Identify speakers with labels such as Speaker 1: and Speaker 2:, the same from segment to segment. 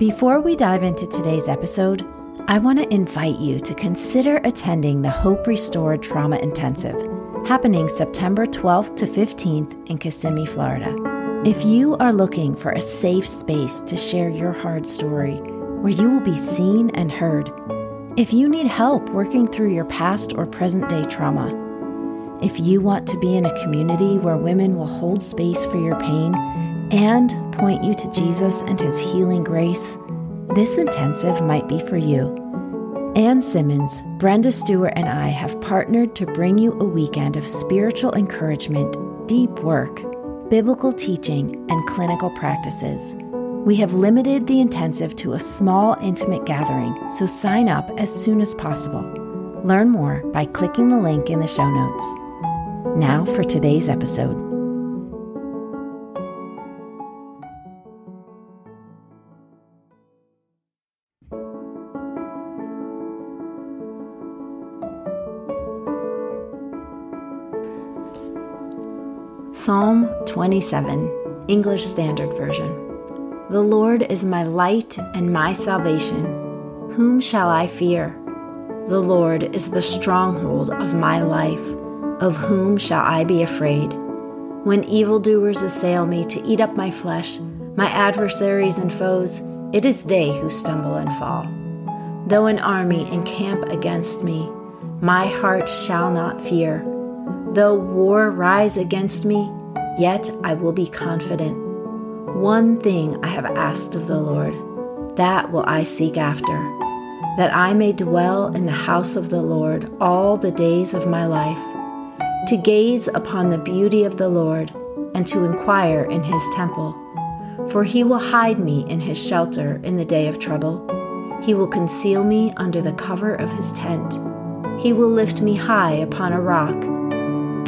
Speaker 1: Before we dive into today's episode, I want to invite you to consider attending the Hope Restored Trauma Intensive, happening September 12th to 15th in Kissimmee, Florida. If you are looking for a safe space to share your hard story, where you will be seen and heard, if you need help working through your past or present day trauma, if you want to be in a community where women will hold space for your pain and point you to Jesus and his healing grace, this intensive might be for you. Ann Simmons, Brenda Stewart, and I have partnered to bring you a weekend of spiritual encouragement, deep work, biblical teaching, and clinical practices. We have limited the intensive to a small, intimate gathering, so sign up as soon as possible. Learn more by clicking the link in the show notes. Now for today's episode. Psalm 27, English Standard Version. The Lord is my light and my salvation. Whom shall I fear? The Lord is the stronghold of my life. Of whom shall I be afraid? When evildoers assail me to eat up my flesh, my adversaries and foes, it is they who stumble and fall. Though an army encamp against me, my heart shall not fear. Though war rise against me, yet I will be confident. One thing I have asked of the Lord, that will I seek after, that I may dwell in the house of the Lord all the days of my life, to gaze upon the beauty of the Lord and to inquire in his temple. For he will hide me in his shelter in the day of trouble. He will conceal me under the cover of his tent. He will lift me high upon a rock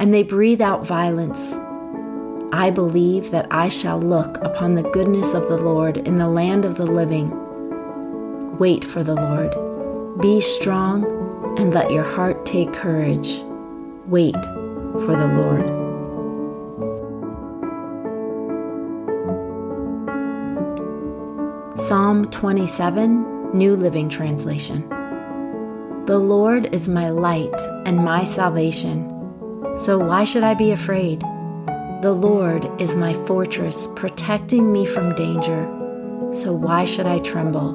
Speaker 1: and they breathe out violence. I believe that I shall look upon the goodness of the Lord in the land of the living. Wait for the Lord. Be strong and let your heart take courage. Wait for the Lord. Psalm 27, New Living Translation. The Lord is my light and my salvation, so why should I be afraid? The Lord is my fortress, protecting me from danger. So why should I tremble?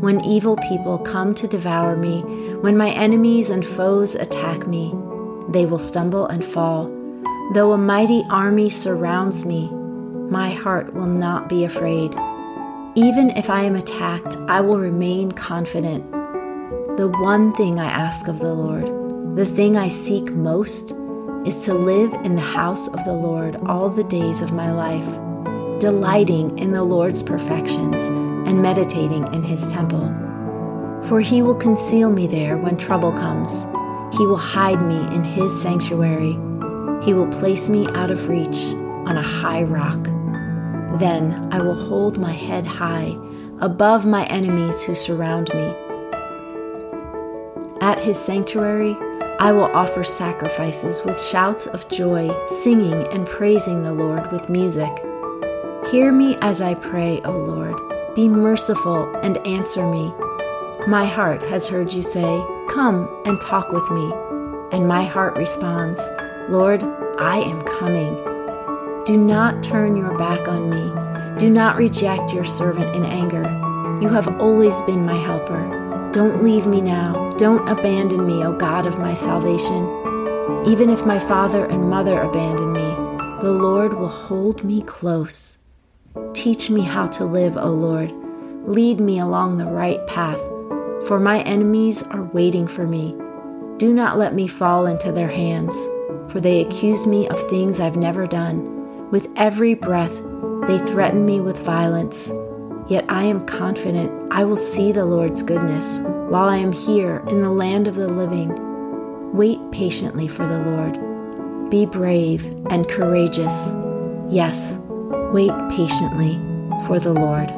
Speaker 1: When evil people come to devour me, when my enemies and foes attack me, they will stumble and fall. Though a mighty army surrounds me, my heart will not be afraid. Even if I am attacked, I will remain confident. The one thing I ask of the Lord, the thing I seek most, is to live in the house of the Lord all the days of my life, delighting in the Lord's perfections and meditating in his temple. For he will conceal me there when trouble comes. He will hide me in his sanctuary. He will place me out of reach on a high rock. Then I will hold my head high above my enemies who surround me. At his sanctuary, I will offer sacrifices with shouts of joy, singing and praising the Lord with music. Hear me as I pray, O Lord. Be merciful and answer me. My heart has heard you say, Come and talk with me. And my heart responds, Lord, I am coming. Do not turn your back on me. Do not reject your servant in anger. You have always been my helper. Don't leave me now. Don't abandon me, O God of my salvation. Even if my father and mother abandon me, the Lord will hold me close. Teach me how to live, O Lord. Lead me along the right path, for my enemies are waiting for me. Do not let me fall into their hands, for they accuse me of things I've never done. With every breath, they threaten me with violence. Yet I am confident I will see the Lord's goodness while I am here in the land of the living. Wait patiently for the Lord. Be brave and courageous. Yes, wait patiently for the Lord.